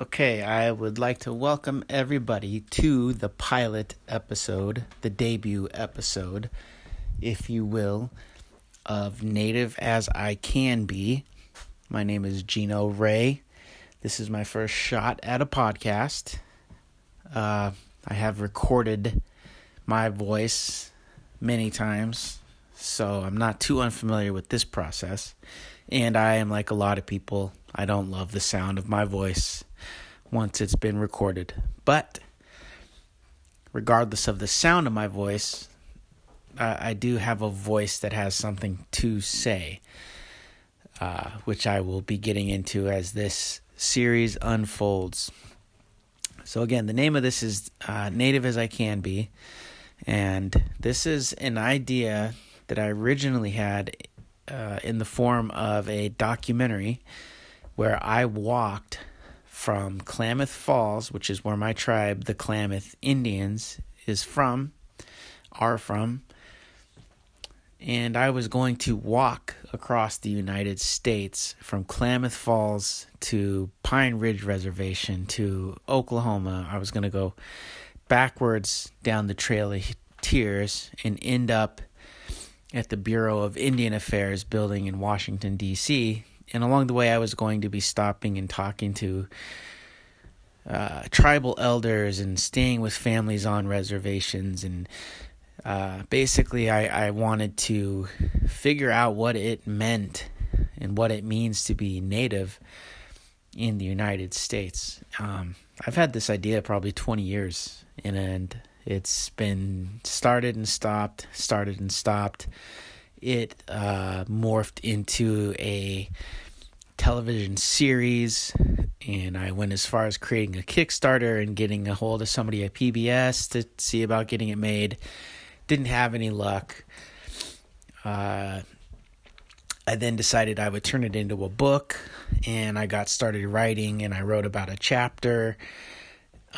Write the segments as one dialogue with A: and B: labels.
A: Okay, I would like to welcome everybody to the pilot episode, the debut episode, if you will, of Native as I Can Be. My name is Gino Ray. This is my first shot at a podcast. Uh, I have recorded my voice many times, so I'm not too unfamiliar with this process. And I am like a lot of people, I don't love the sound of my voice once it's been recorded. But regardless of the sound of my voice, uh, I do have a voice that has something to say, uh, which I will be getting into as this series unfolds. So, again, the name of this is uh, Native as I Can Be. And this is an idea that I originally had uh, in the form of a documentary where I walked from Klamath Falls, which is where my tribe, the Klamath Indians, is from, are from. And I was going to walk across the United States from Klamath Falls to Pine Ridge Reservation to Oklahoma. I was going to go backwards down the Trail of Tears and end up at the Bureau of Indian Affairs building in Washington, D.C and along the way, I was going to be stopping and talking to uh, tribal elders and staying with families on reservations. And uh, basically, I, I wanted to figure out what it meant and what it means to be native in the United States. Um, I've had this idea probably 20 years, and, and it's been started and stopped, started and stopped it uh, morphed into a television series and I went as far as creating a Kickstarter and getting a hold of somebody at PBS to see about getting it made. Didn't have any luck. Uh, I then decided I would turn it into a book and I got started writing and I wrote about a chapter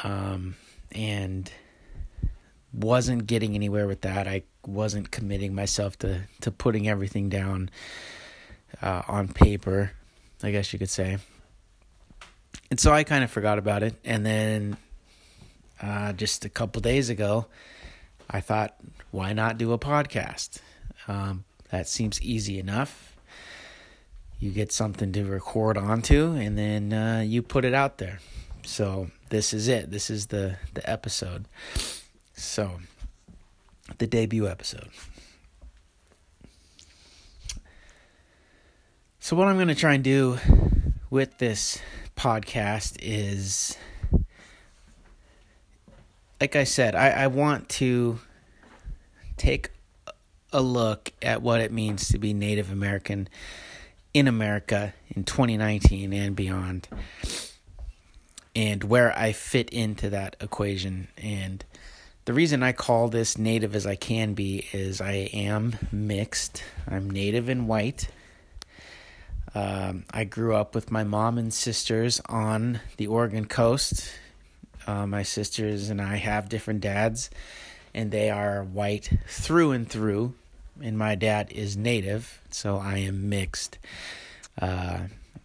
A: um, and wasn't getting anywhere with that. I wasn't committing myself to to putting everything down uh, on paper, I guess you could say. And so I kind of forgot about it. And then uh, just a couple days ago, I thought, why not do a podcast? Um, that seems easy enough. You get something to record onto, and then uh, you put it out there. So this is it. This is the the episode. So the debut episode. So, what I'm going to try and do with this podcast is, like I said, I, I want to take a look at what it means to be Native American in America in 2019 and beyond, and where I fit into that equation. And the reason I call this native as I can be is I am mixed. I'm native and white. Um, I grew up with my mom and sisters on the Oregon coast. Uh, my sisters and I have different dads, and they are white through and through. And my dad is native, so I am mixed. Uh,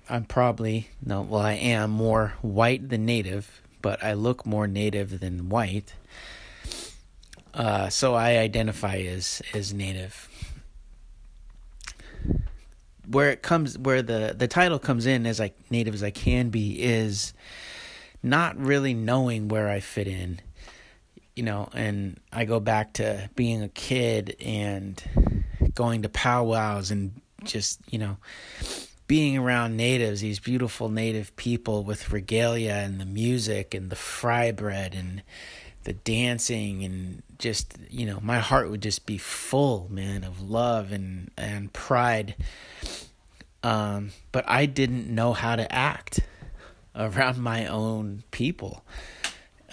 A: I'm probably, no, well, I am more white than native, but I look more native than white. Uh, so I identify as as native. Where it comes, where the the title comes in as like native as I can be is not really knowing where I fit in, you know. And I go back to being a kid and going to powwows and just you know being around natives, these beautiful native people with regalia and the music and the fry bread and the dancing and just you know my heart would just be full man of love and and pride. Um but i didn't know how to act around my own people.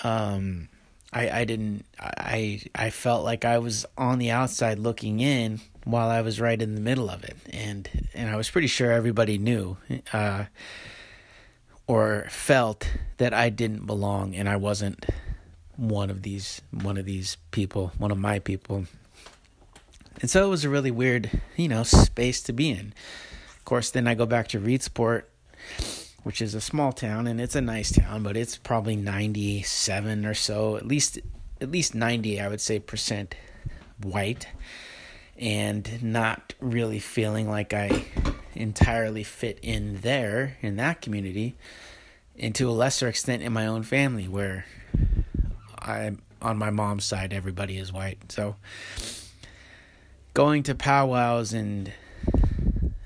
A: Um i i didn't i i felt like i was on the outside looking in while i was right in the middle of it. And and i was pretty sure everybody knew uh or felt that i didn't belong and i wasn't one of these one of these people, one of my people. And so it was a really weird, you know, space to be in. Of course, then I go back to Reedsport which is a small town and it's a nice town, but it's probably 97 or so, at least at least 90, I would say percent white and not really feeling like I entirely fit in there in that community and to a lesser extent in my own family where I on my mom's side everybody is white. So going to powwows and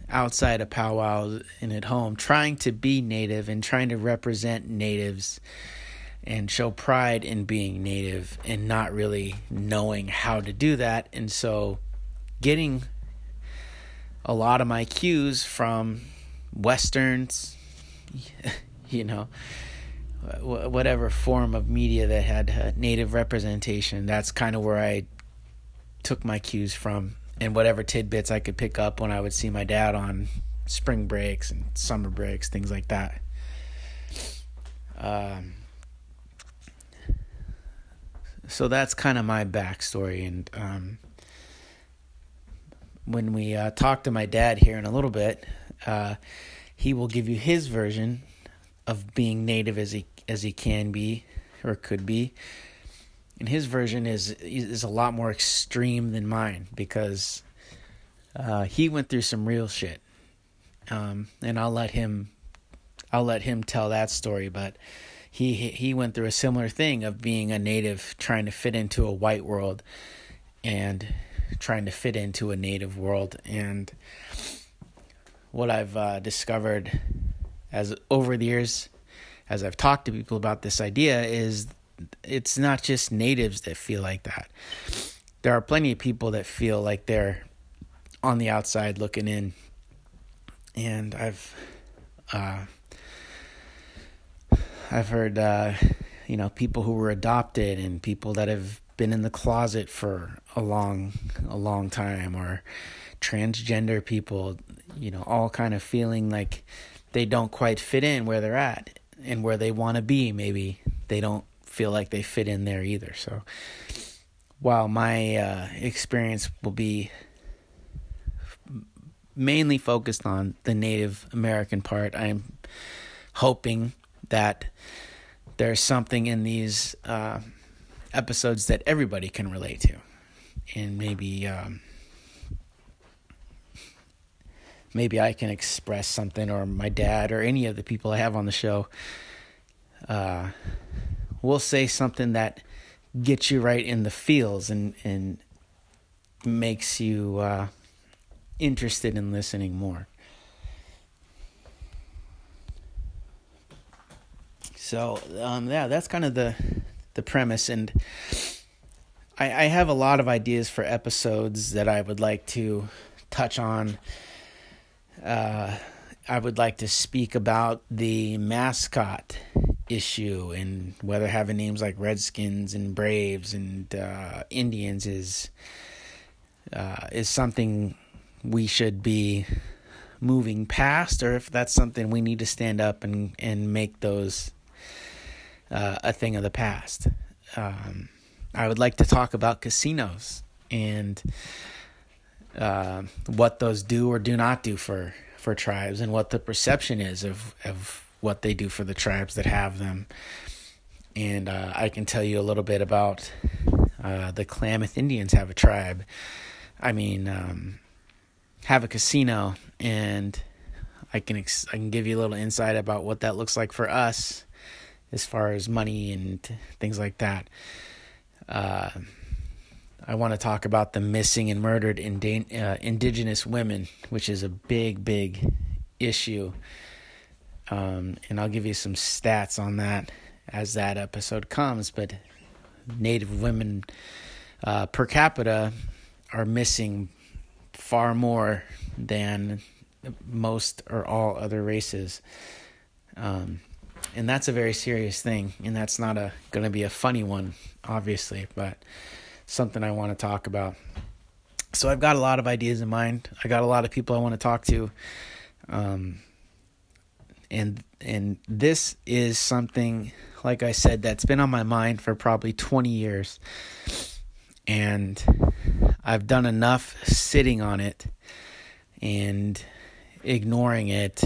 A: outside of powwows and at home trying to be native and trying to represent natives and show pride in being native and not really knowing how to do that and so getting a lot of my cues from westerns you know whatever form of media that had native representation that's kind of where i took my cues from and whatever tidbits I could pick up when I would see my dad on spring breaks and summer breaks, things like that. Um, so that's kind of my backstory. And um, when we uh, talk to my dad here in a little bit, uh, he will give you his version of being native as he as he can be or could be and his version is is a lot more extreme than mine because uh, he went through some real shit, um, and I'll let him I'll let him tell that story. But he he went through a similar thing of being a native trying to fit into a white world, and trying to fit into a native world. And what I've uh, discovered as over the years, as I've talked to people about this idea, is it's not just natives that feel like that. There are plenty of people that feel like they're on the outside looking in. And I've uh, I've heard uh, you know people who were adopted and people that have been in the closet for a long a long time or transgender people you know all kind of feeling like they don't quite fit in where they're at and where they want to be maybe they don't feel like they fit in there either. So while my uh, experience will be mainly focused on the Native American part, I'm hoping that there's something in these uh, episodes that everybody can relate to, and maybe. Um, maybe I can express something, or my dad, or any of the people I have on the show, uh, will say something that gets you right in the feels and and makes you uh, interested in listening more. So um, yeah, that's kind of the the premise, and I, I have a lot of ideas for episodes that I would like to touch on. Uh, I would like to speak about the mascot issue and whether having names like Redskins and Braves and uh, Indians is uh, is something we should be moving past, or if that's something we need to stand up and and make those uh, a thing of the past. Um, I would like to talk about casinos and uh, what those do or do not do for for tribes, and what the perception is of of what they do for the tribes that have them. And uh, I can tell you a little bit about uh, the Klamath Indians have a tribe. I mean, um, have a casino, and I can ex- I can give you a little insight about what that looks like for us, as far as money and things like that. Uh, I want to talk about the missing and murdered uh, indigenous women, which is a big, big issue um, and I'll give you some stats on that as that episode comes. But Native women uh, per capita are missing far more than most or all other races. Um, and that's a very serious thing. And that's not a going to be a funny one, obviously, but something I want to talk about. So I've got a lot of ideas in mind. I got a lot of people I want to talk to. Um, and and this is something like I said that's been on my mind for probably 20 years and I've done enough sitting on it and ignoring it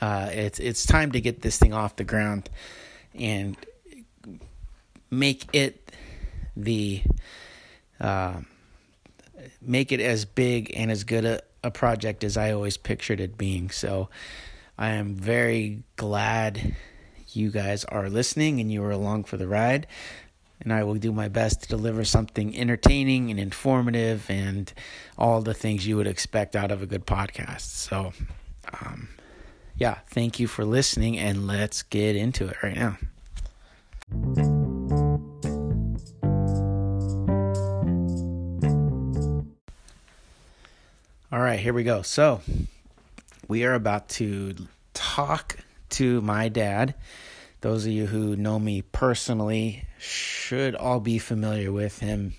A: uh, it's it's time to get this thing off the ground and make it the uh, make it as big and as good a, a project as I always pictured it being. So I am very glad you guys are listening and you are along for the ride. And I will do my best to deliver something entertaining and informative and all the things you would expect out of a good podcast. So, um, yeah, thank you for listening, and let's get into it right now. All right, here we go. So, we are about to talk to my dad. Those of you who know me personally should all be familiar with him.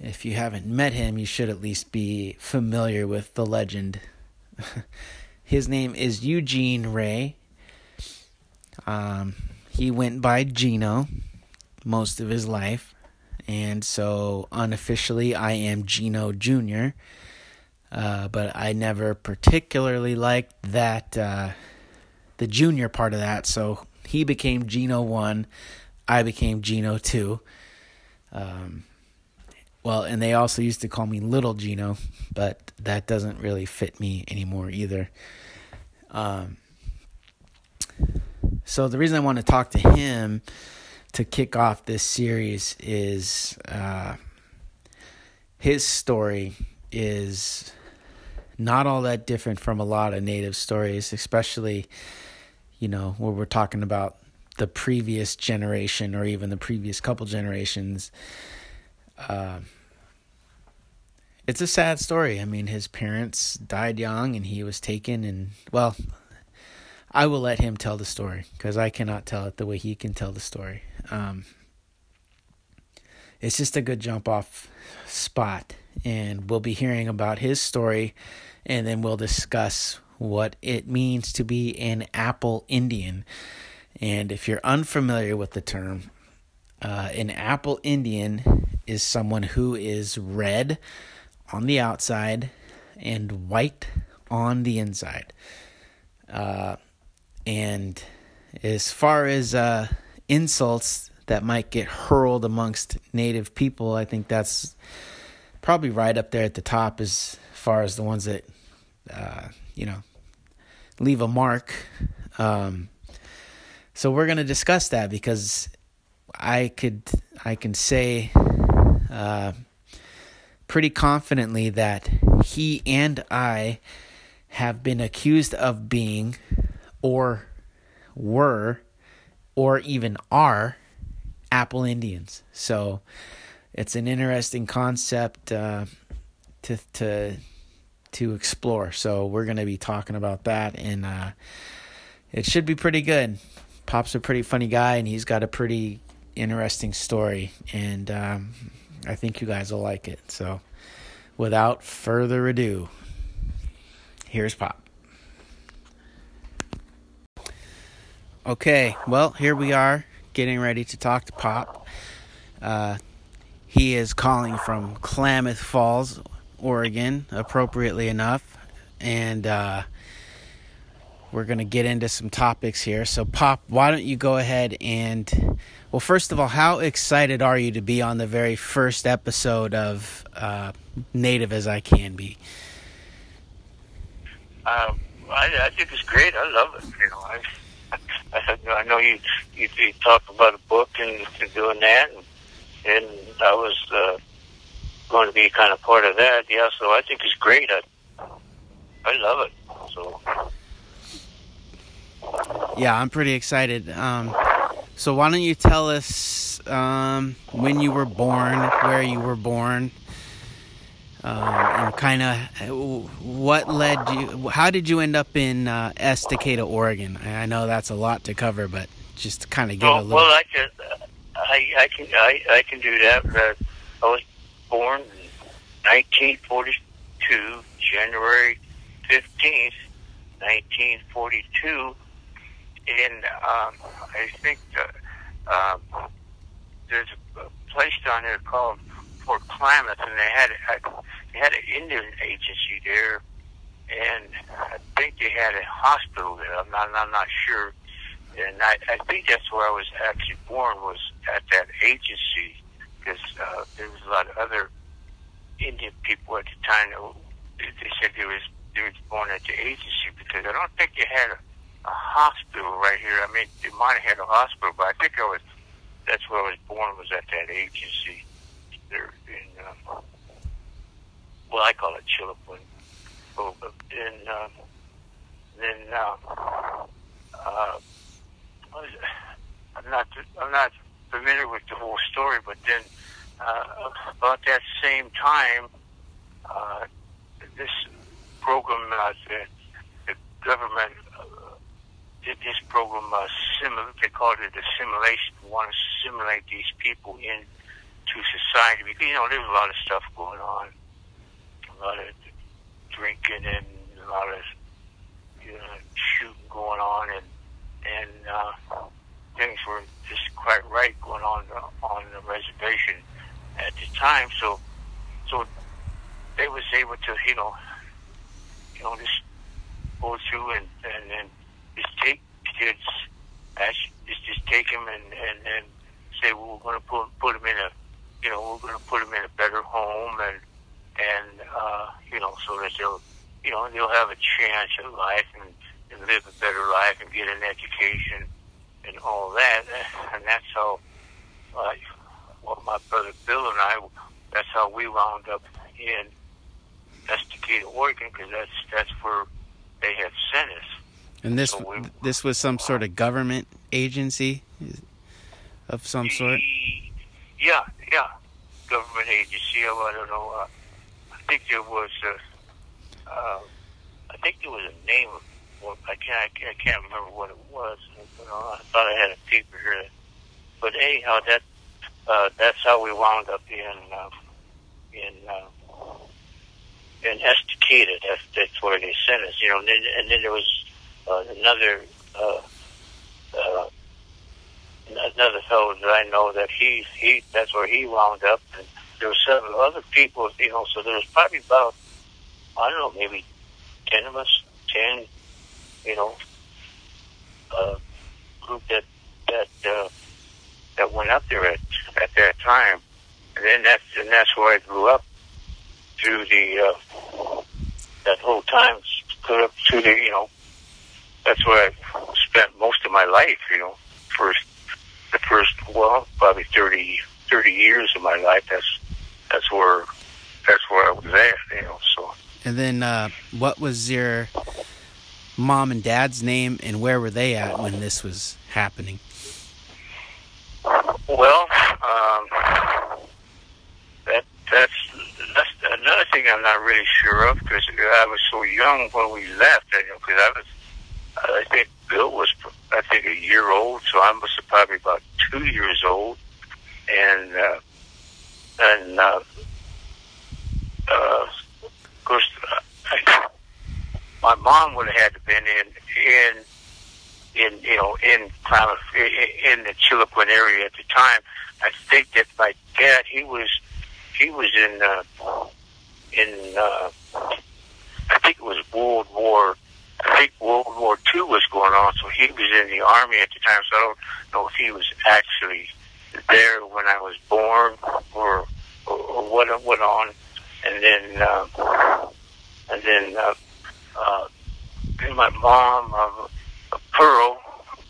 A: If you haven't met him, you should at least be familiar with the legend. His name is Eugene Ray. Um, he went by Gino most of his life. And so unofficially, I am Gino Jr. Uh, but I never particularly liked that uh, the junior part of that. So he became Gino one, I became Gino two. Um, well, and they also used to call me Little Gino, but that doesn't really fit me anymore either. Um, so the reason I want to talk to him to kick off this series is uh, his story is not all that different from a lot of native stories, especially, you know, where we're talking about the previous generation or even the previous couple generations. Uh, it's a sad story. I mean, his parents died young and he was taken, and well, I will let him tell the story because I cannot tell it the way he can tell the story. Um, it's just a good jump off spot, and we'll be hearing about his story and then we'll discuss what it means to be an Apple Indian. And if you're unfamiliar with the term, uh, an Apple Indian is someone who is red on the outside and white on the inside. Uh, and as far as uh, insults that might get hurled amongst native people, I think that's probably right up there at the top as far as the ones that uh, you know, leave a mark. Um, so we're going to discuss that because I could I can say uh, pretty confidently that he and I have been accused of being or were or even are Apple Indians. So it's an interesting concept uh, to to to explore. So we're going to be talking about that, and uh, it should be pretty good. Pop's a pretty funny guy, and he's got a pretty interesting story, and um, I think you guys will like it. So, without further ado, here's Pop. Okay, well, here we are getting ready to talk to Pop. Uh, he is calling from Klamath Falls, Oregon, appropriately enough. And uh, we're going to get into some topics here. So, Pop, why don't you go ahead and, well, first of all, how excited are you to be on the very first episode of uh, Native as I Can Be?
B: Um, I, I think it's great. I love it. You know, I, I, I know you, you you talk about a book and, and doing that, and, and I was uh, going to be kind of part of that. Yeah, so I think it's great. I, I love it. So.
A: Yeah, I'm pretty excited. Um, so why don't you tell us um, when you were born, where you were born, um, and kind of what led you? How did you end up in uh, Estacada, Oregon? I know that's a lot to cover, but just kind of give
B: oh,
A: a little.
B: Well, I can, I, I can, I, I can do that. I was born in 1942, January 15th, 1942. And um, I think uh, um, there's a place down there called Fort Klamath, and they had a, they had an Indian agency there, and I think they had a hospital there. I'm not, I'm not sure, and I, I think that's where I was actually born was at that agency because uh, there was a lot of other Indian people at the time. That, they said they was they was born at the agency because I don't think they had a, a hospital right here. I mean, they might have had a hospital, but I think I was that's where I was born was at that agency there in uh, well I call it Chiloquin. So, and uh, then uh, uh, I'm not I'm not familiar with the whole story, but then uh, about that same time, uh, this program, uh, the, the government uh, did this program, uh, simul- they called it assimilation. Want to assimilate these people into society you know, there's a lot of stuff going on, a lot of drinking and a lot of you know, shooting going on, and and uh, things were quite right going on on the reservation at the time. So, so they was able to, you know, you know, just go through and and, and just take kids, actually, just just take them and and and say, well, we're going to put put them in a, you know, we're going to put them in a better home and and uh, you know, so that they'll, you know, they'll have a chance at life and, and live a better life and get an education and all that, and that's how. Uh, well, my brother Bill and I, that's how we wound up in Estacada, Oregon, because that's that's where they had sent us.
A: And this so we, this was some sort of government agency of some sort.
B: Yeah, yeah, government agency. I don't know. Uh, I think there was a. Uh, I think there was a name. Of, well, I can't. I can't remember what it was. Know, I thought I had a paper here. But anyhow, that uh, that's how we wound up in uh, in uh, in Estacada. That's that's where they sent us. You know, and then, and then there was uh, another uh, uh, another fellow that I know that he he that's where he wound up. And there were several other people. You know, so there was probably about I don't know maybe ten of us, ten. You know, uh, group that that. Uh, that went up there at at that time, and then that's and that's where I grew up through the uh, that whole time. Up to the you know that's where I spent most of my life. You know, first the first well probably 30, 30 years of my life. That's that's where that's where I was at. You know, so.
A: And then, uh, what was your mom and dad's name, and where were they at when this was happening?
B: Well, um, that that's that's another thing I'm not really sure of because I was so young when we left. You know, because I was, I think Bill was, I think a year old, so I was probably about two years old, and uh, and uh, uh, of course, I, my mom would have had to been in in in you know in Klamath, in the Chiloquin area at the time. I think that my dad he was he was in uh, in uh, I think it was World War I think World War Two was going on, so he was in the army at the time. So I don't know if he was actually there when I was born or or, or what went on. And then uh, and then uh, uh, then my mom. Uh, Pearl,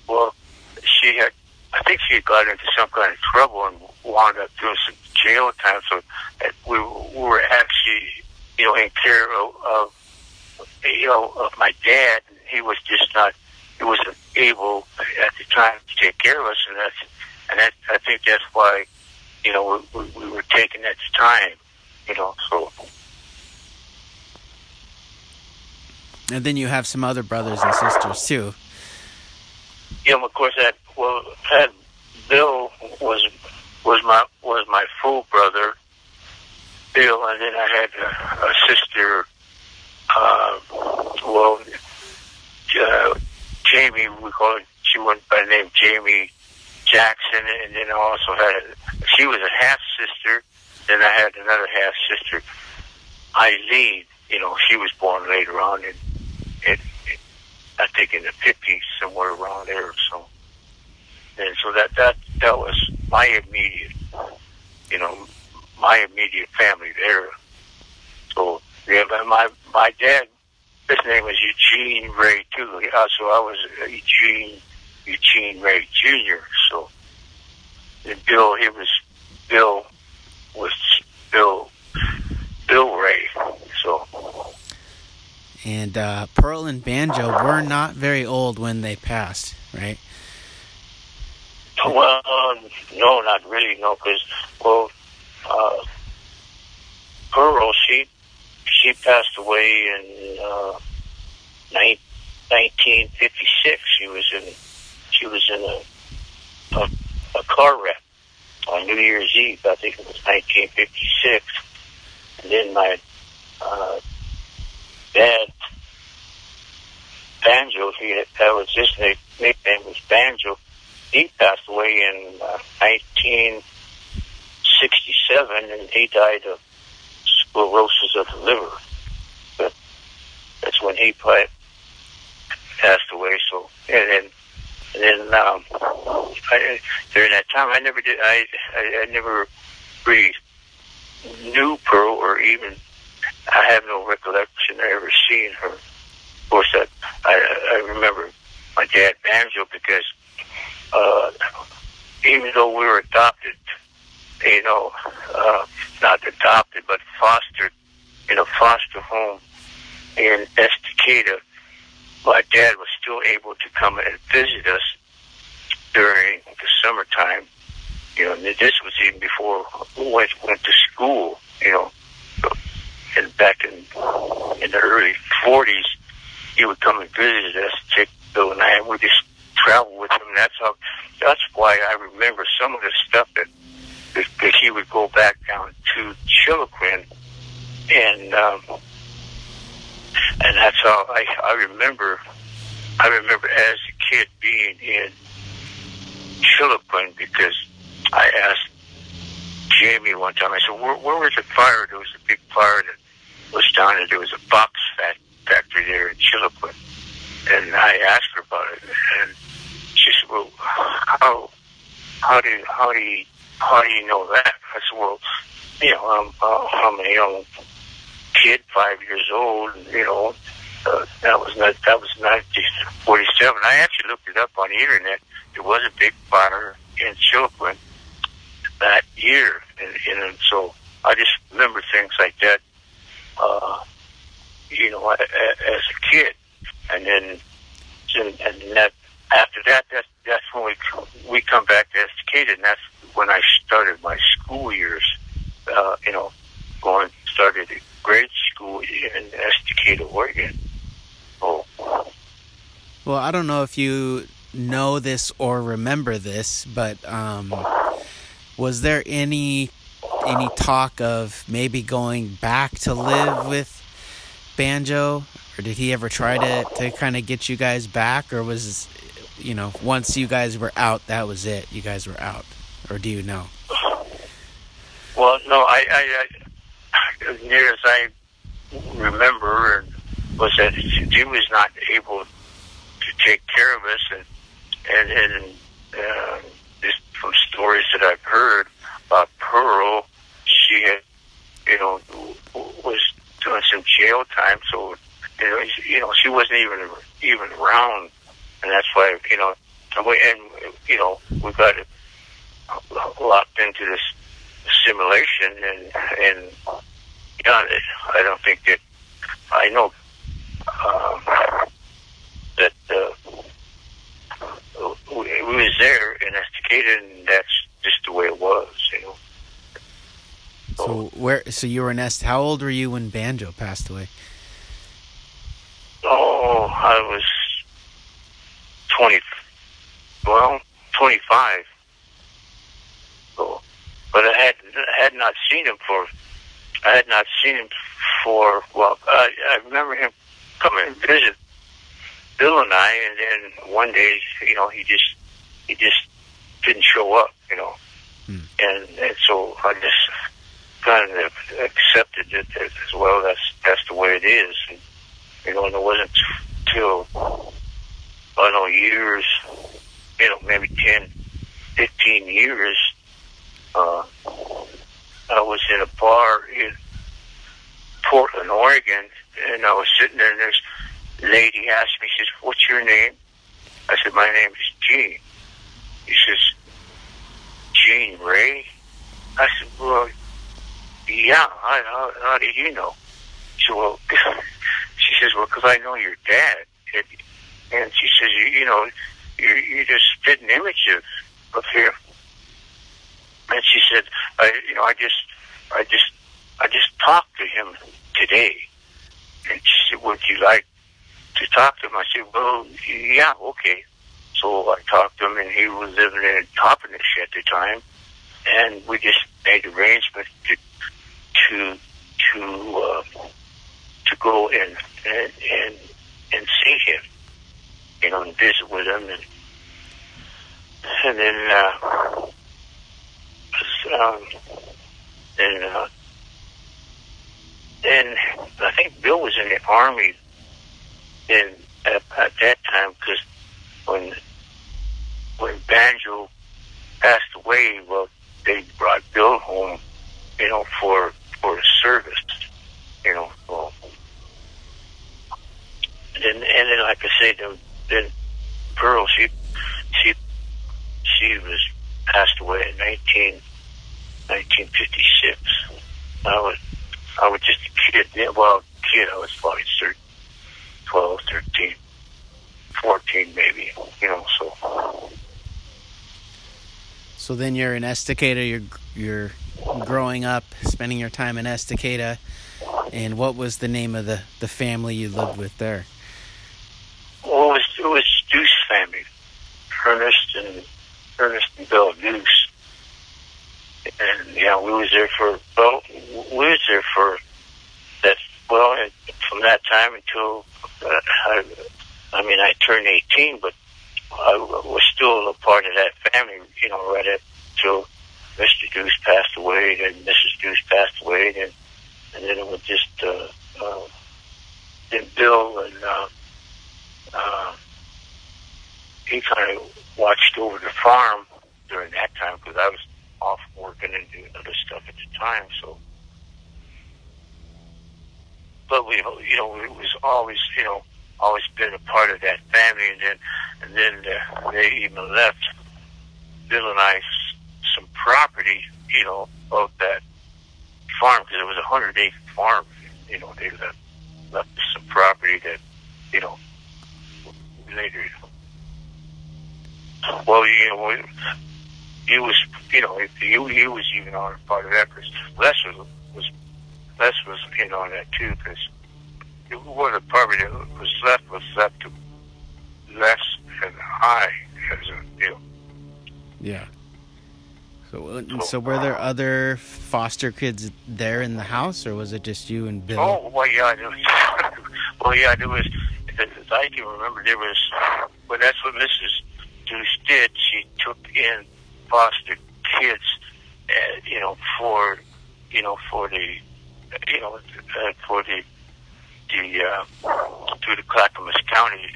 B: well, she had, I think she had got into some kind of trouble and wound up doing some jail time. So we, we were actually, you know, in care of, of, you know, of my dad. He was just not, he wasn't able at the time to take care of us, and that's, and that, I think that's why, you know, we, we, we were taking that time, you know, so.
A: And then you have some other brothers and sisters too
B: know, of course, that well, that Bill was was my was my full brother, Bill, and then I had a, a sister. Uh, well, uh, Jamie, we call it. She went by the name Jamie Jackson, and then I also had she was a half sister. Then I had another half sister, Eileen, you know, she was born later on, and it, it I think in the fifties, somewhere around there. So, and so that that that was my immediate, you know, my immediate family there. So yeah, but my my dad, his name was Eugene Ray too. Uh, so I was Eugene Eugene Ray Jr. So and Bill, he was Bill was Bill Bill Ray. So.
A: And uh, Pearl and Banjo were not very old when they passed, right?
B: Well, um, no, not really, no, because well, uh, Pearl, she she passed away in uh, 1956. She was in she was in a, a a car wreck on New Year's Eve. I think it was 1956. And then my uh, dad, Banjo, he had, that was his nickname was Banjo. He passed away in uh, 1967, and he died of sclerosis of the liver. But that's when he passed away. So, and then and then um, I, during that time, I never did. I, I I never really knew Pearl, or even I have no recollection of ever seeing her. Of course, I I, I remember my dad Banjo because uh, even though we were adopted, you know, uh, not adopted but fostered in a foster home in Estacada my dad was still able to come and visit us during the summertime. You know, this was even before we went went to school. You know, and back in in the early '40s, he would come and visit us, take Bill and I, and we just travel with him. That's how. That's why I remember some of the stuff that that he would go back down to Chiloquin and. Um, and that's how I I remember. I remember as a kid being in Chiloquin because I asked Jamie one time. I said, "Where, where was the fire? There was a big fire that was down there. Was a box factory there in Chiloquin." And I asked her about it, and she said, "Well, how how do how do you how do you know that?" I said, "Well, you know, I'm uh, I'm a young kid, five years old, you know, uh, that was not, that was 1947. I actually looked it up on the internet. There was a big fire in Chiloquin that year, and, and so I just remember things like that. Uh, you know, as a kid, and then and, and that after that, that's that's when we we come back to Estacada, and that's when I started my school years. Uh, you know, going started grade school in Estacada, Oregon. Oh.
A: Well, I don't know if you know this or remember this, but um, was there any any talk of maybe going back to live with Banjo, or did he ever try to to kind of get you guys back, or was you know once you guys were out, that was it? You guys were out, or do you know?
B: Well, no, I, I, I as near as I remember, was that he was not able to take care of us, and and, and uh, just from stories that I've heard about Pearl, she had, you know, was doing some jail time, so you know, you know, she wasn't even even around, and that's why you know, and, we, and you know, we got locked into this simulation, and and done it. I don't think that I know um, that uh, we, we was there in Estacada, and that's just the way it was, you know.
A: So, so where? So you were Est. How old were you when Banjo passed away?
B: Oh, I was twenty. Well, twenty-five. So, but I had I had not seen him for I had not seen him for, well, I, I remember him coming and visit Bill and I, and then one day, you know, he just, he just didn't show up, you know. Hmm. And, and so I just kind of accepted it as well. That's that's the way it is. And, you know, and it wasn't till I don't know years, you know, maybe 10, 15 years. Uh, I was in a bar in Portland, Oregon, and I was sitting there, and this lady asked me, she says, "What's your name?" I said, "My name is Gene." He says, "Gene Ray." I said, "Well, yeah. How, how, how did you know?" She "Well," she says, "Well, because I know your dad." And, and she says, "You, you know, you you just spit an image of of him." And she said, "I, you know, I just, I just, I just talked to him today." And she said, "Would you like to talk to him?" I said, "Well, yeah, okay." So I talked to him, and he was living in Toppenish at the time, and we just made arrangements to to to uh, to go and and and and see him, you know, and visit with him, and and then uh, um, and uh, and I think Bill was in the army in at, at that time because when when Banjo passed away, well, they brought Bill home, you know, for for service, you know. Well, and then, and then, like I said, then, then Pearl, she she she was passed away in 19, 1956. I was I was just a kid. Yeah, well, kid, I was probably 13, 12, 13, 14 maybe, you know, so.
A: So then you're an Estacada, you're, you're growing up, spending your time in Estacada, and what was the name of the, the family you lived with there?
B: Well, it was, it was Deuce family, Ernest and Ernest and Bill Deuce. And yeah, we was there for well, we was there for that. Well, from that time until uh, I, I mean, I turned eighteen, but I was still a part of that family. You know, right up till Mr. Deuce passed away, and Mrs. Deuce passed away, and and then it was just uh, uh, then Bill and uh, uh, he kind of watched over the farm during that time because I was off working and doing other stuff at the time. So, but we, you know, it was always, you know, always been a part of that family, and then, and then uh, they even left Bill and I some property, you know, of that farm because it was a hundred acre farm. You know, they left left some property that, you know, later. Well, you know, he was, you know, he, he was even on a part of that because Les was, was Les was in on that too because it was a property that was left was left to Les and I as a you know.
A: Yeah. So, uh, so were there other foster kids there in the house, or was it just you and Bill?
B: Oh well, yeah, there was. well, yeah, there was. As I can remember, there was. Well, that's what Mrs. Deuce did. She took in foster kids, uh, you know, for, you know, for the, you know, uh, for the, the uh, through the Clackamas County.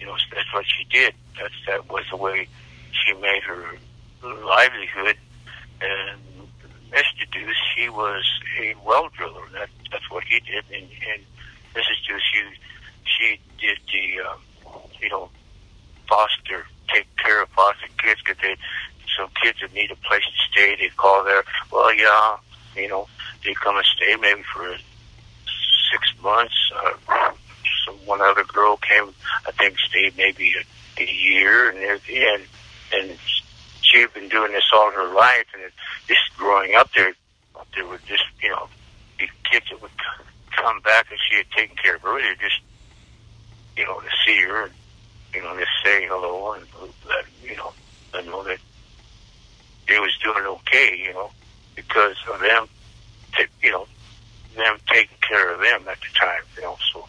B: You know, that's what she did. That's that was the way she made her livelihood. And Mr. Deuce, he was a well driller. That that's what he did. And, and Mrs. Deuce, she she did the, um, you know, foster, take care of foster kids because they some kids that need a place to stay. They call there. Well, yeah, you know, they come and stay maybe for six months. Uh, some one other girl came, I think, stayed maybe a, a year, and end, and she had been doing this all her life, and just growing up there, there were just you know, the kids that would come back and she had taken care of her. They just you know to see her, and you know, just say hello and let you know, and know that they was doing okay, you know, because of them, ta you know, them taking care of them at the time, you know. So,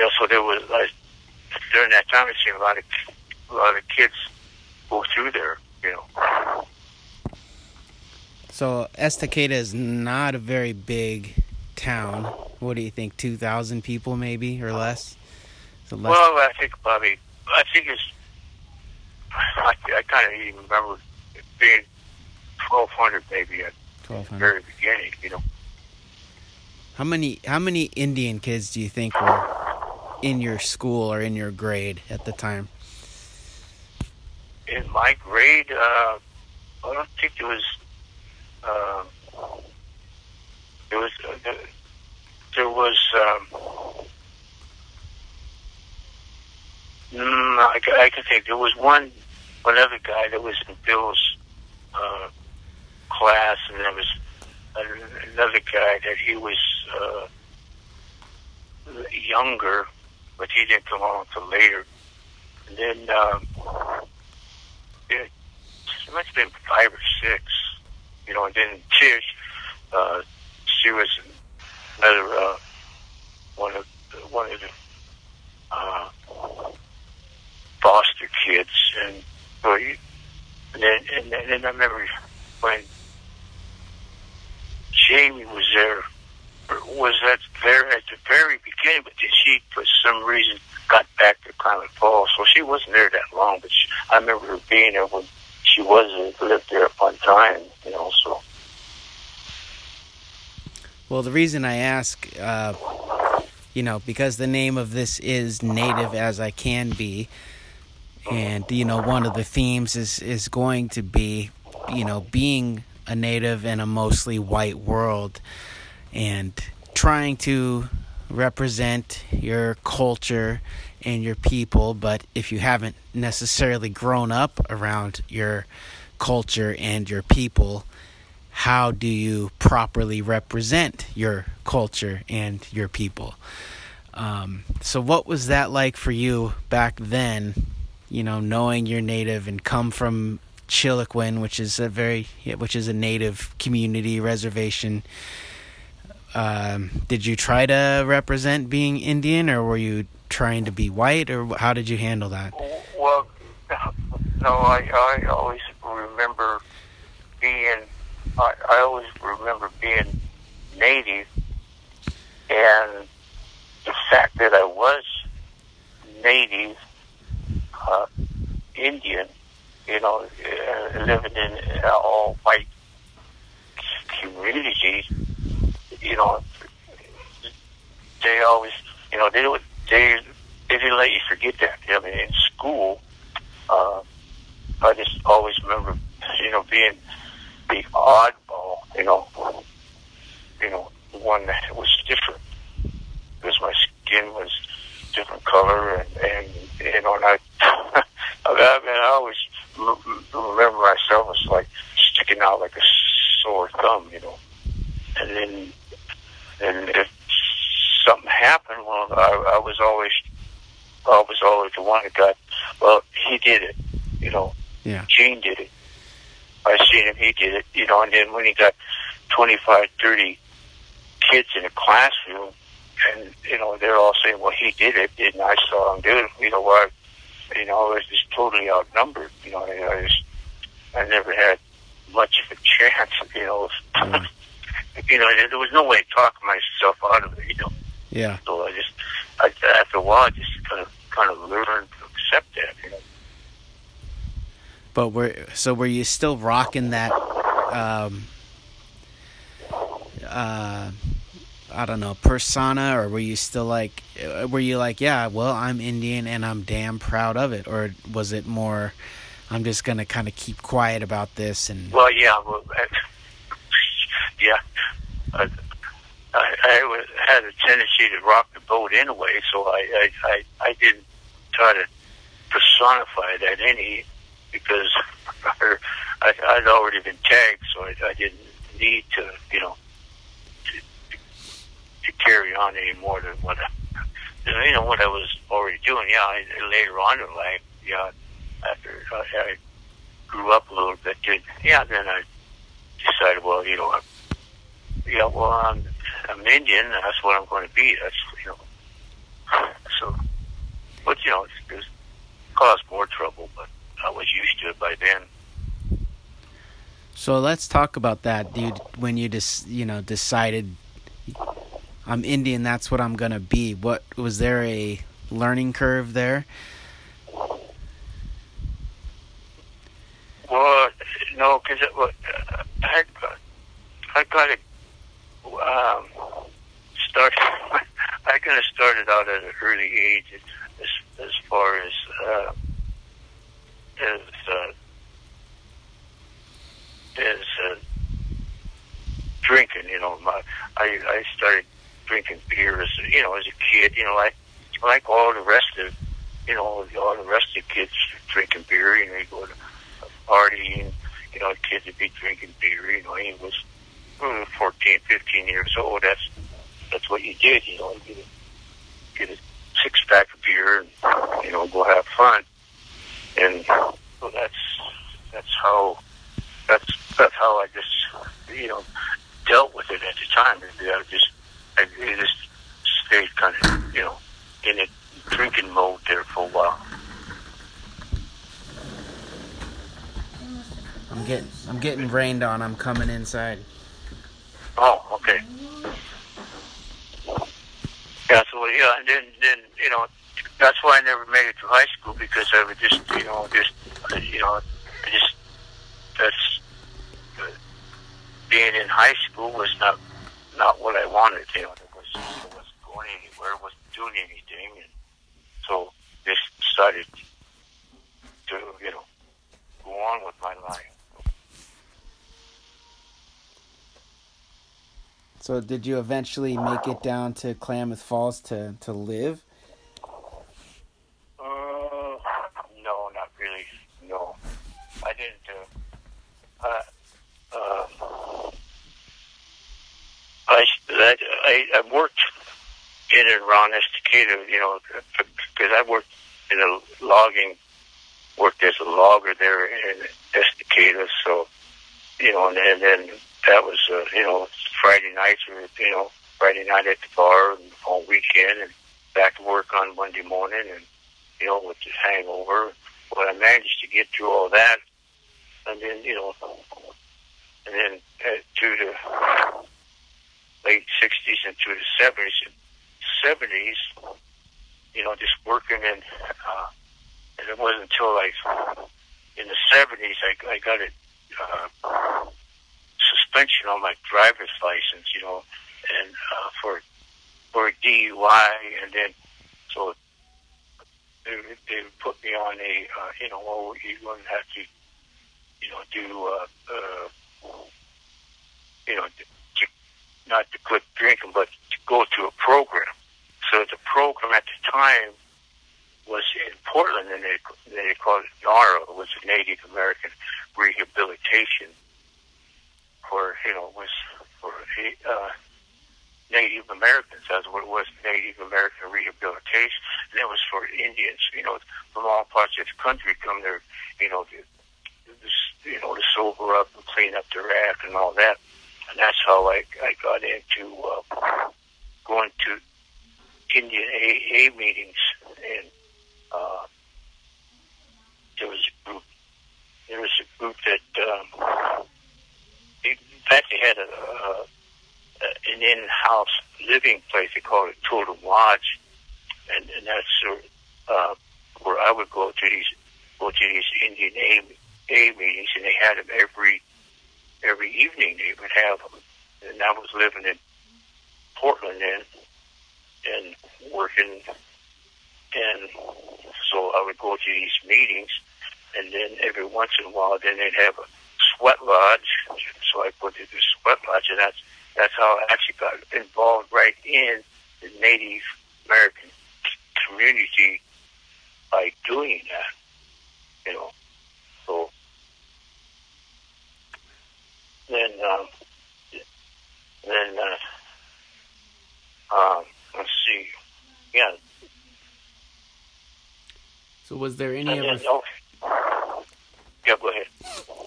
B: know, so there was like during that time, I seen a lot of a lot of kids go through there, you know.
A: So Estacada is not a very big town. What do you think? Two thousand people, maybe or less?
B: So less well, I think probably. I think it's. I, I kind of even remember it being twelve hundred, maybe at the very beginning. You know.
A: How many How many Indian kids do you think were in your school or in your grade at the time?
B: In my grade, uh, I don't think it was. Uh, there was. Uh, there was. Um, mm, I, I can think there was one, one other guy that was in Bill's uh, class, and there was another guy that he was uh, younger, but he didn't come on until later. And then um, it, it must have been five or six, you know. And then Tish, uh, she was another uh, one of one of the uh, foster kids, and so he, and then and then I remember when Jamie was there, was at very at the very beginning, but then she, for some reason, got back to Klamath Falls, so she wasn't there that long. But she, I remember her being there when she was lived there one time, you know. So.
A: Well, the reason I ask, uh, you know, because the name of this is Native as I Can Be, and you know, one of the themes is is going to be, you know, being a native in a mostly white world and trying to represent your culture and your people, but if you haven't necessarily grown up around your culture and your people, how do you properly represent your culture and your people? Um, so, what was that like for you back then? You know, knowing you're native and come from Chiloquin, which is a very which is a native community reservation. Um, did you try to represent being Indian, or were you trying to be white, or how did you handle that?
B: Well, no, I I always remember being I, I always remember being native, and the fact that I was native uh, Indian you know, uh, living in all white communities, you know, they always, you know, they would, they, they didn't let you forget that. I mean, in school, uh, I just always remember, you know, being the oddball, you know, you know, one that was different because my skin was different color and, and you know, and I, I mean, I always remember myself as like sticking out like a sore thumb, you know. And then, and if something happened, well, I, I was always, I was always the one that got. Well, he did it, you know.
A: Yeah.
B: Gene did it. I seen him. He did it, you know. And then when he got twenty-five, thirty kids in a classroom, and you know they're all saying, "Well, he did it," and I saw him do it. You know, what? you know, I was just totally outnumbered. You know, I, I just, I never had much of a chance. You know, mm. You know, there was no way to talk myself out of it. You know.
A: Yeah.
B: So I just, I, after a while, I just kind of, kind of learned to accept that. You know.
A: But were so were you still rocking that? Um, uh, I don't know, persona, or were you still like, uh, were you like, yeah, well, I'm Indian and I'm damn proud of it, or was it more, I'm just gonna kind of keep quiet about this and?
B: Well, yeah, well, yeah, I, I, I had a tendency to rock the boat anyway, so I, I, I, I didn't try to personify that any because I, I'd already been tagged, so I, I didn't need to, you know to carry on any more than what I, you know what I was already doing. Yeah, I, later on in life, yeah, after uh, I grew up a little bit, did yeah, then I decided, well, you know, I, yeah, well, I'm I'm Indian. That's what I'm going to be. That's you know, so, but you know, it's, it's caused more trouble, but I was used to it by then.
A: So let's talk about that, dude. When you just you know decided I'm Indian, that's what I'm gonna be. What was there a learning curve there?
B: Well, no, because uh, I I got it um, start. I kind of started out at an early age, as as far as uh, as uh, as uh, drinking. You know, my I I started drinking beer as you know as a kid. You know, like like all the rest of you know all the rest of the kids drinking beer. You know, you go to a party and you know kids would be drinking beer. You know, he was Hmm, 14, 15 years old. That's that's what you did. You know, you get a, get a six pack of beer and you know go have fun. And so that's that's how that's that's how I just you know dealt with it at the time. I just I just stayed kind of you know in a drinking mode there for a while.
A: I'm getting I'm getting rained on. I'm coming inside.
B: Oh, okay. Yeah, so yeah, and then then you know that's why I never made it to high school because I would just you know just you know just that's uh, being in high school was not not what I wanted. You know, it was I wasn't going anywhere, wasn't doing anything, and so just decided to you know go on with my life.
A: So did you eventually make it down to Klamath Falls to to live?
B: Uh, no, not really. No, I didn't. Uh, uh, uh, I, I I worked in and around Estacada, you know, because I worked in a logging, worked as a logger there in Estacada, so you know, and, and then that was uh, you know Friday nights or you know Friday night at the bar and all weekend and back to work on Monday morning and you know with the hangover. But I managed to get through all that, and then you know, and then uh, to the late '60s and to the '70s. '70s, you know, just working and uh, and it wasn't until like in the '70s I, I got it. Uh, suspension on my driver's license, you know, and uh, for for a DUI, and then so they, they put me on a, uh, you know, well, you're going to have to, you know, do, uh, uh, you know, to, not to quit drinking, but to go to a program. So the program at the time was in Portland, and they they called it NARA, was a Native American Rehabilitation for you know was for uh, Native Americans. That's what it was, Native American rehabilitation. And it was for Indians, you know, from all parts of the country come there, you know, to, you know, to sober up and clean up their act and all that. And that's how I I got into uh, going to Indian AA meetings and. Uh, there was a group. There was a group that um, they had a, a an in-house living place. They called it Totem Lodge, and, and that's uh, where I would go to these go to these Indian A, A meetings, and they had them every every evening. They would have them, and I was living in Portland then, and working, and so I would go to these meetings, and then every once in a while, then they'd have a sweat lodge. So I put it the sweat lodge, and that's that's how I actually got involved right in the Native American community by doing that. You know, so then um, then uh, um, let's see, yeah.
A: So was there any
B: other? Oh, yeah, go ahead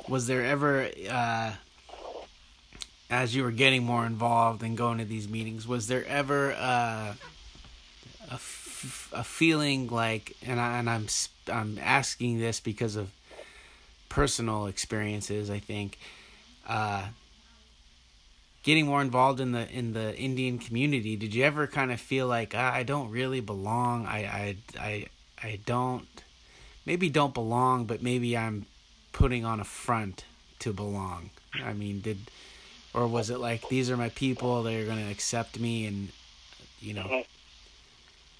A: was there ever uh, as you were getting more involved and going to these meetings was there ever uh, a, f- a feeling like and, I, and I'm I'm asking this because of personal experiences I think uh, getting more involved in the in the Indian community, did you ever kind of feel like ah, I don't really belong? I I I I don't maybe don't belong, but maybe I'm putting on a front to belong. I mean, did or was it like these are my people? They're going to accept me, and you know.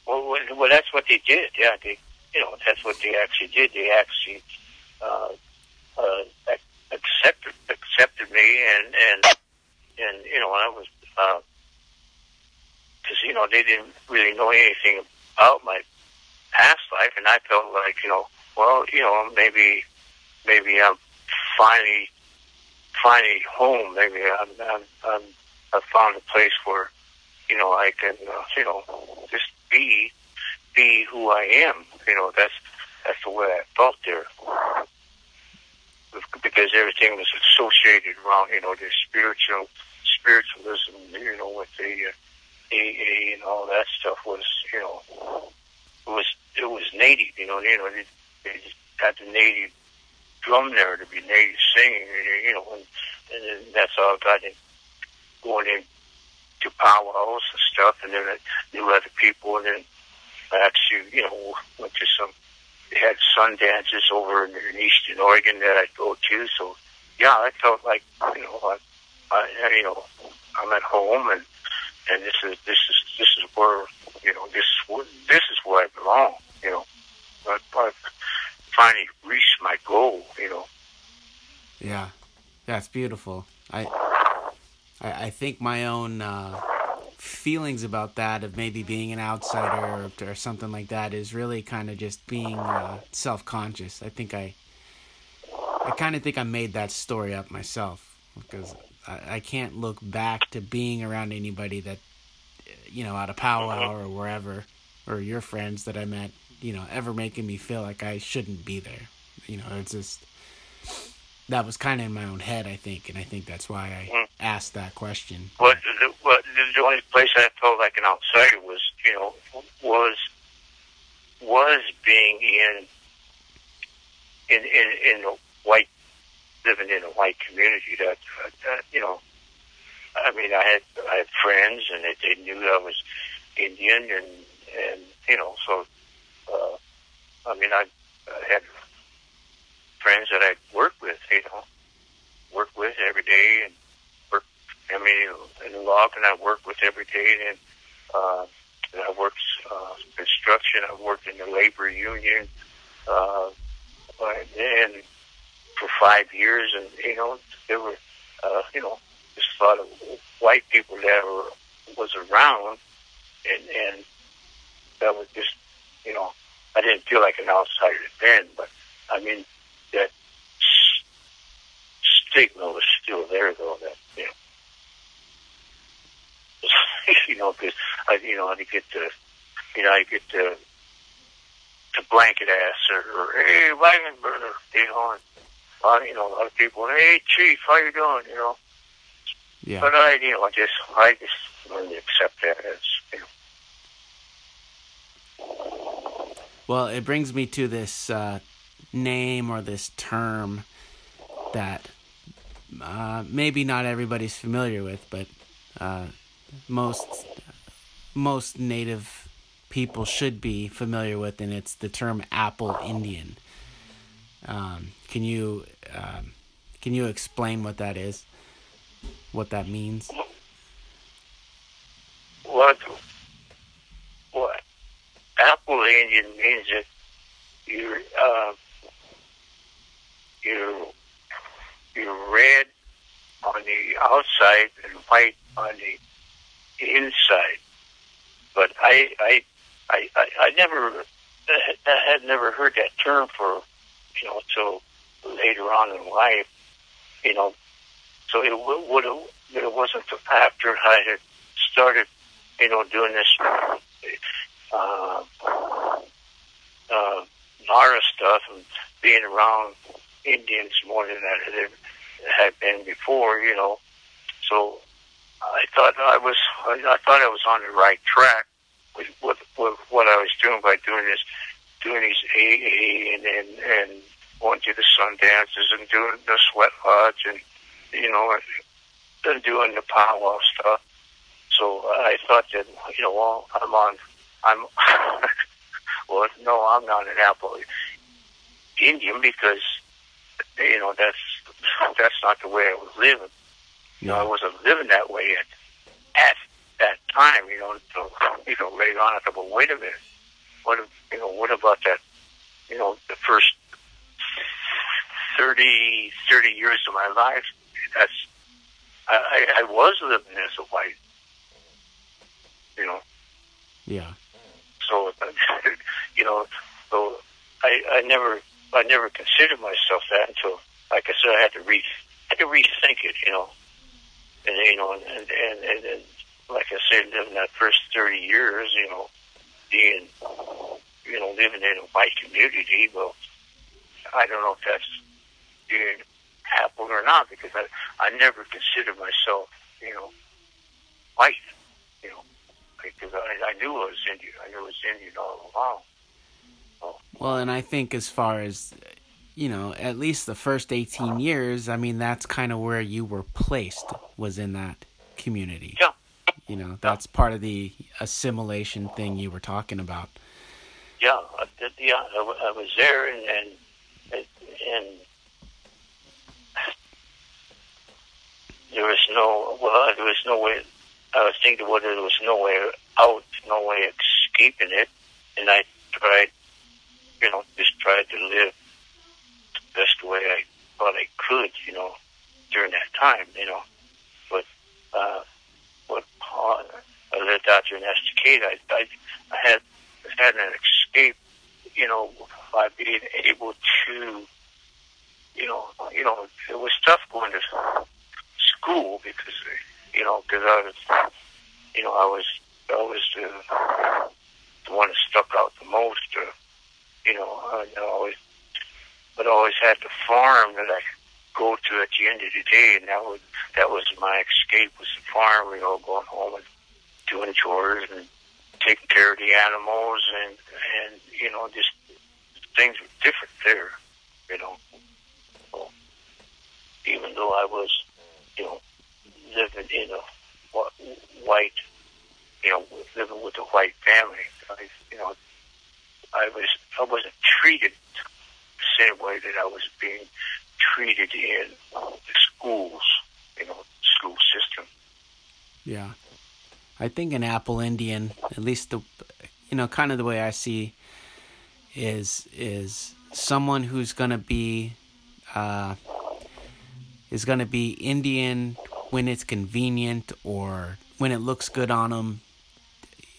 B: Well, well, that's what they did. Yeah, they, you know, that's what they actually did. They actually uh, uh, accepted accepted me, and and and you know, I was because you know they didn't really know anything about my past life, and I felt like you know, well, you know, maybe maybe I'm finally finally home. Maybe I'm I'm, I'm I found a place where you know I can uh, you know just be be who I am. You know that's that's the way I felt there because everything was associated around you know the spiritual spiritualism. You know with the uh, AA and all that stuff was you know it was it was native. You know you know they just had the native drum there to be native singing. You know and, and that's all I in going in to powwows and stuff, and then I knew other people, and then I actually, you know, went to some. They had sun dances over in, in Eastern Oregon that I'd go to. So, yeah, I felt like, you know, I, I, you know, I'm at home, and and this is this is this is where, you know, this this is where I belong. You know, I, I finally reached my goal. You know.
A: Yeah, that's beautiful. I I, I think my own uh, feelings about that of maybe being an outsider or, or something like that is really kind of just being uh, self conscious. I think I I kind of think I made that story up myself because I, I can't look back to being around anybody that you know out of powwow or wherever or your friends that I met you know ever making me feel like I shouldn't be there. You know, it's just that was kind of in my own head, I think, and I think that's why I
B: Mm.
A: asked that question.
B: The, but the only place I felt like an outsider was, you know, was was being in in in, in a white living in a white community. That, that you know, I mean, I had I had friends, and they, they knew I was Indian, and and you know, so uh, I mean, I, I had friends that I worked with, you know, worked with every day, and work. I mean, in law, and I worked with every day, and uh, and I worked uh, construction. I worked in the labor union, uh, and for five years, and you know, there were, uh, you know, just a lot of white people that were was around, and and that was just, you know, I didn't feel like an outsider then, but I mean that stigma was still there, though. That you know, you know, because I, you know, I get to, you know, I get to, to blanket ass or, or hey, wagon burner, you know, and a lot, you know, a lot of people, hey, chief, how you doing, you know,
A: Yeah.
B: but I, you know, I just, I just learned to accept that as, you know,
A: Well, it brings me to this uh, name or this term that uh, maybe not everybody's familiar with, but uh, most most native people should be familiar with, and it's the term Apple Indian. Um, can you um, can you explain what that is? What that means?
B: what Apple Indian means that you're, uh, you're, you're red on the outside and white on the inside. But I, I, I, I, I never, I had never heard that term for, you know, until later on in life, you know. So it would, would it wasn't until after I had started, you know, doing this, uh, uh, Nara stuff and being around Indians more than I had, had been before, you know. So I thought I was, I, thought I was on the right track with, with, with what I was doing by doing this, doing these AA and, and, and going to the sun dances and doing the sweat lodge and, you know, and doing the powwow stuff. So I thought that, you know, well, I'm on, I'm, well, no, I'm not an Apple Indian because, you know, that's, that's not the way I was living. You know, I wasn't living that way at, at that time, you know, so, you know, later on I thought, well, wait a minute. What, you know, what about that, you know, the first 30, 30 years of my life, that's, I, I was living as a white, you know.
A: Yeah.
B: So, you know, so I, I never, I never considered myself that until, like I said, I had to re, I had to rethink it, you know, and you know, and and and, and like I said, living that first thirty years, you know, being, you know, living in a white community, well, I don't know if that's being Apple or not because I I never considered myself, you know, white, because I, I knew I was Indian. I knew I was Indian all along. So,
A: Well, and I think as far as you know, at least the first 18 years, I mean, that's kind of where you were placed was in that community.
B: yeah,
A: You know, that's part of the assimilation thing you were talking about.
B: yeah, I did, yeah. I, I was there, and and and, and there was no well, there was no way. I was thinking whether there was no way out, no way escaping it, and I tried, you know, just tried to live the best way I thought I could, you know, during that time, you know. But uh, what uh, I lived out there Estacada, I, I, I had had an escape, you know, by being able to, you know, you know, it was tough going to school because, you know, because I was, you know, I was, I was uh, the one that stuck out the most. Uh, you know, I, always, but I always had the farm that I go to at the end of the day, and that was that was my escape was the farm. You know, going home and doing chores and taking care of the animals, and and you know, just things were different there. You know, so, even though I was, you know, living in a white, you know, living with a white family, I, you know, I was I wasn't treated the same way that I was being treated in the schools, you know, school system.
A: Yeah. I think an Apple Indian, at least the you know, kind of the way I see is is someone who's to be uh is going to be Indian when it's convenient or when it looks good on them,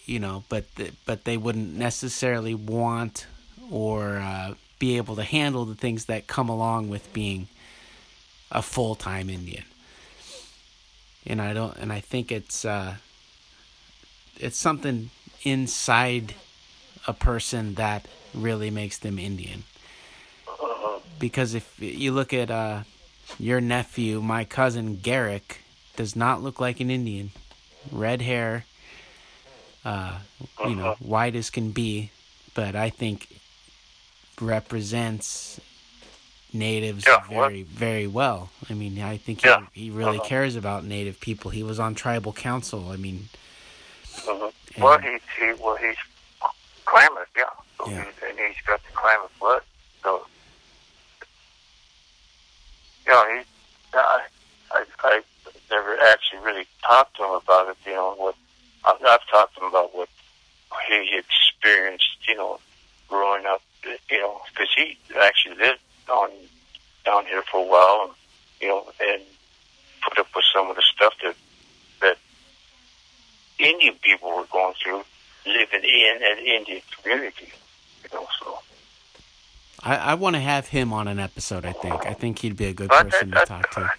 A: you know, but th- but they wouldn't necessarily want or uh, be able to handle the things that come along with being a full-time Indian. And I don't and I think it's uh it's something inside a person that really makes them Indian.
B: Uh,
A: Because if you look at uh, your nephew, my cousin Garrick, does not look like an Indian. Red hair, uh, you know,
B: Uh-huh.
A: white as can be, but I think represents natives
B: Yeah, what-
A: very, very well. I mean, I think he,
B: Yeah.
A: he really
B: Uh-huh.
A: cares about native people. He was on tribal council. I mean,
B: uh Well, he, he well he's Klamath, yeah. So
A: Yeah.
B: He's, and he's got the Klamath blood. So yeah, he. I, I I never actually really talked to him about it. You know what? I've, I've talked to him about what he experienced. You know, growing up. You know, because he actually lived on down here for a while. And, you know, and put up with some of the stuff that that Indian people were going through living in an Indian community. You know, so
A: I, I want to have him on an episode. I think. I think he'd be a good person to talk to.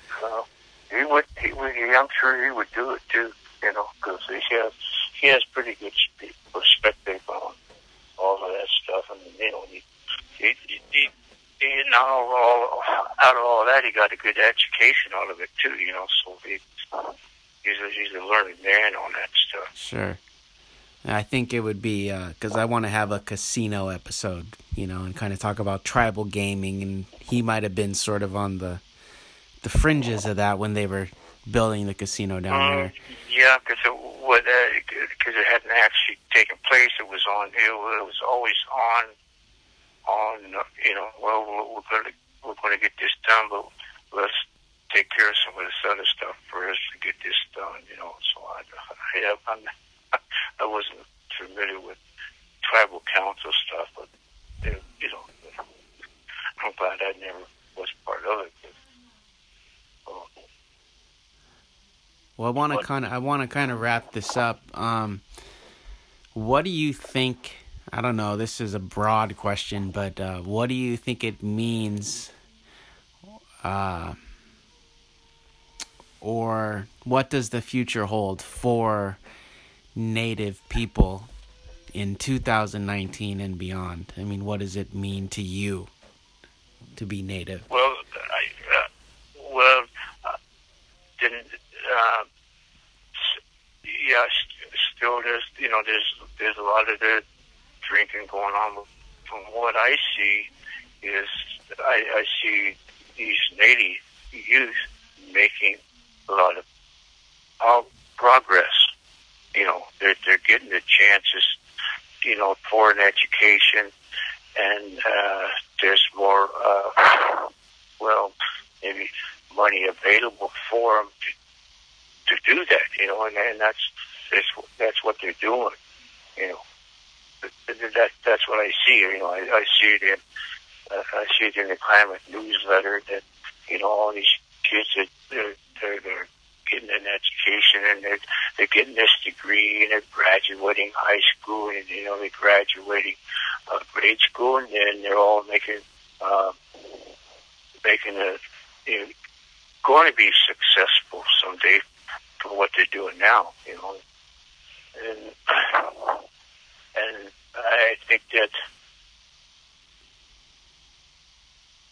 B: Uh, he would, he would, I'm sure he would do it too. You know, because he has he has pretty good spe- perspective on all of that stuff, and you know, he he, he, he, he not all, out of all that, he got a good education out of it too. You know, so he he's a, he's a learning man on that stuff.
A: Sure. I think it would be because I want to have a casino episode, you know, and kind of talk about tribal gaming, and he might have been sort of on the the fringes of that when they were building the casino down
B: Mm,
A: there.
B: Yeah, because it because it hadn't actually taken place. It was on. It was, it was always on. On uh, you know, well, we're, we're going to we're going to get this done, but let's take care of some of this other stuff first to get this done. You know, so I I, I'm, I wasn't familiar with tribal council stuff, but uh, you know, I'm glad I never was part of it. But,
A: Well, I want to kind of I want to kind of wrap this up. Um, what do you think? I don't know. This is a broad question, but uh, what do you think it means? Uh, or what does the future hold for Native people in 2019 and beyond? I mean, what does it mean to you to be Native?
B: Well, I, uh, well, uh, didn't, uh, yeah, st- still there's, you know, there's, there's a lot of the drinking going on. From what I see is I, I see these native youth making a lot of uh, progress. You know, they're, they're getting the chances, you know, for an education and, uh, there's more, uh, well, maybe money available for them to, do that, you know, and, and that's, that's, that's what they're doing, you know. That, that's what I see, you know, I, I see it in, uh, I see it in the Klamath newsletter that, you know, all these kids that they're, they're, they're getting an education and they're, they're getting this degree and they're graduating high school and, you know, they're graduating uh, grade school and then they're all making, uh, making a, you know, going to be successful someday for what they're doing now, you know. And, and I think that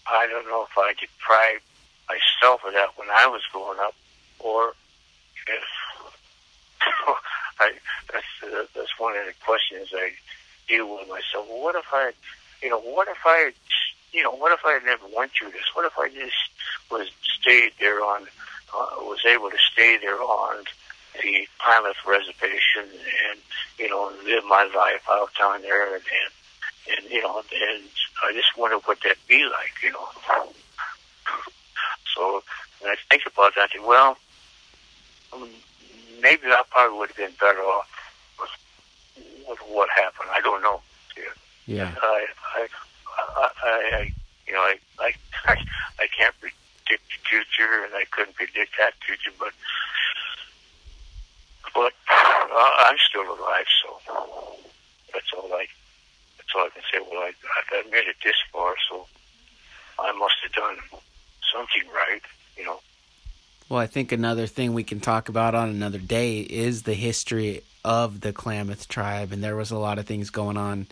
B: I don't know if I deprived myself of that when I was growing up, or if I that's uh, that's one of the questions I deal with myself. Well, what if I, you know, what if I, you know, what if I never went through this? What if I just was stayed there on, uh, was able to stay there on the Klamath Reservation and you know live my life out down there and and, and you know and I just wonder what that'd be like, you know. So when I think about that, I think, well, um, maybe I probably would have been better off with, with what happened. I don't know.
A: Yeah.
B: I, I, I, I, I you know, I, I, I, I can't predict the future, and I couldn't predict that future, but, but uh, I'm still alive, so that's all I, that's all I can say. Well, I, I've made it this far, so I must have done something right, you know.
A: Well, I think another thing we can talk about on another day is the history of the Klamath tribe, and there was a lot of things going on,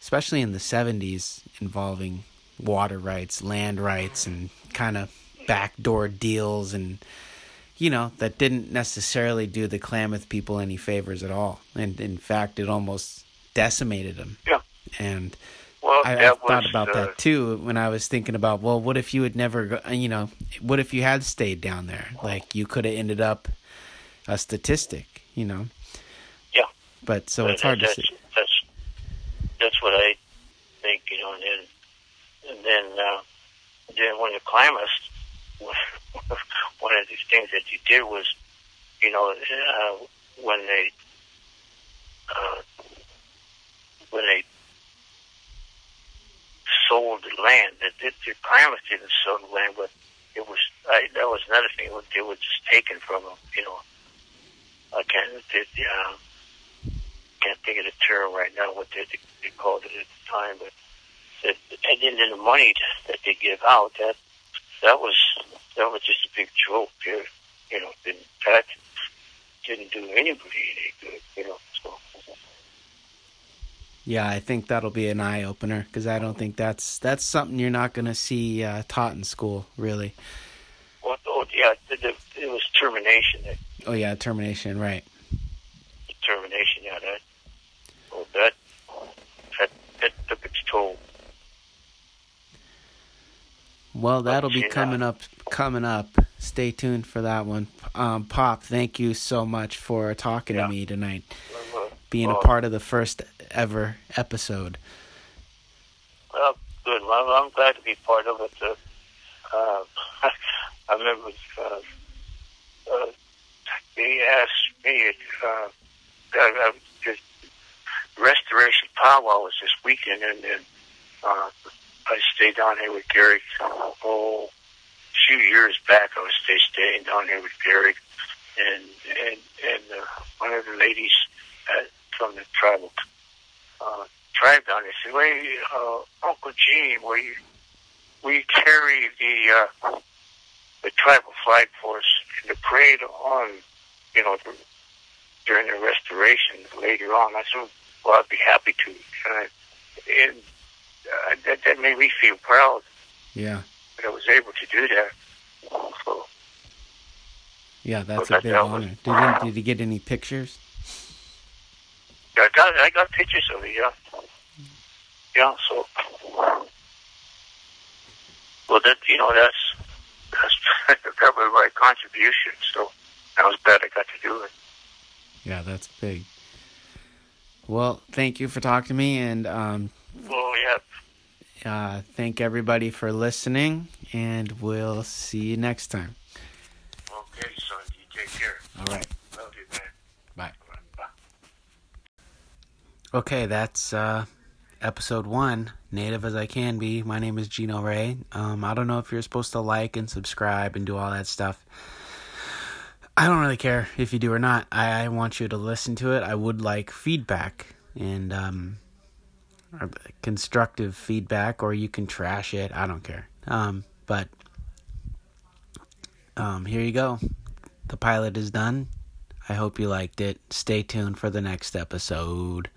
A: especially in the '70s, involving water rights, land rights, and kind of backdoor deals, and you know that didn't necessarily do the Klamath people any favors at all, and in fact, it almost decimated them.
B: Yeah.
A: And
B: Well,
A: I, I thought
B: was,
A: about
B: uh,
A: that too when I was thinking about, well, what if you had never, you know, what if you had stayed down there? Like you could have ended up a statistic, you know.
B: Yeah.
A: But so it's hard to
B: that's,
A: see.
B: That's that's what I think, you know. And then and then uh, then when the Klamath, one of the things that you did was, you know, uh, when they uh, when they sold the land, the, the, the Klamath didn't sell the land, but it was I, that was another thing. It was, just taken from them, you know. I can't. Uh, can't think of the term right now what they, they called it at the time, but that, and then the money that they give out that that was that was just a big joke. You know, didn't that didn't do anybody any good. You know, so
A: Yeah, I think that'll be an eye opener because I don't think that's that's something you're not going to see uh, taught in school, really.
B: well, oh yeah, the, the, it was termination. That
A: Oh yeah, termination, right?
B: termination. Yeah, that. Oh, that that that took its toll.
A: Well, that'll be coming up coming up. Stay tuned for that one. Um, Pop, thank you so much for talking
B: Yeah.
A: to me tonight,
B: Well,
A: being a part of the first ever episode.
B: Well, good. Well, I'm glad to be part of it. Uh, uh, I remember uh, uh, they asked me, uh, I, just restoration powwow was this weekend, and then uh, I stayed down here with Gary. Oh, a few years back, I was staying down here with Gary, and and and uh, one of the ladies uh, from the tribal uh, tribe down there said, "Wait, uh, Uncle Gene, you will carry the uh, the tribal flag for us in the parade on, you know, the, during the restoration later on?" I said, "Well, I'd be happy to." And, I, and uh, that that made me feel proud
A: Yeah,
B: that I was able to do that. So
A: yeah, that's
B: Well,
A: a big
B: that was-
A: honor. Did he, did he get any pictures?
B: I got I got pictures of it. Yeah, yeah. So well, that you know that's that's that was my contribution. So I was glad I got to do it.
A: Yeah, that's big. Well, thank you for talking to me, and um,
B: Well, yeah.
A: uh, thank everybody for listening, and we'll see you next time.
B: Okay, son. You take care.
A: All right.
B: Love you, man.
A: Bye.
B: Bye.
A: Okay, that's uh, episode one, native as I can be. My name is Gino Ray. Um, I don't know if you're supposed to like and subscribe and do all that stuff. I don't really care if you do or not. I, I want you to listen to it. I would like feedback and um, constructive feedback, or you can trash it. I don't care. Um, but um, here you go. The pilot is done. I hope you liked it. Stay tuned for the next episode.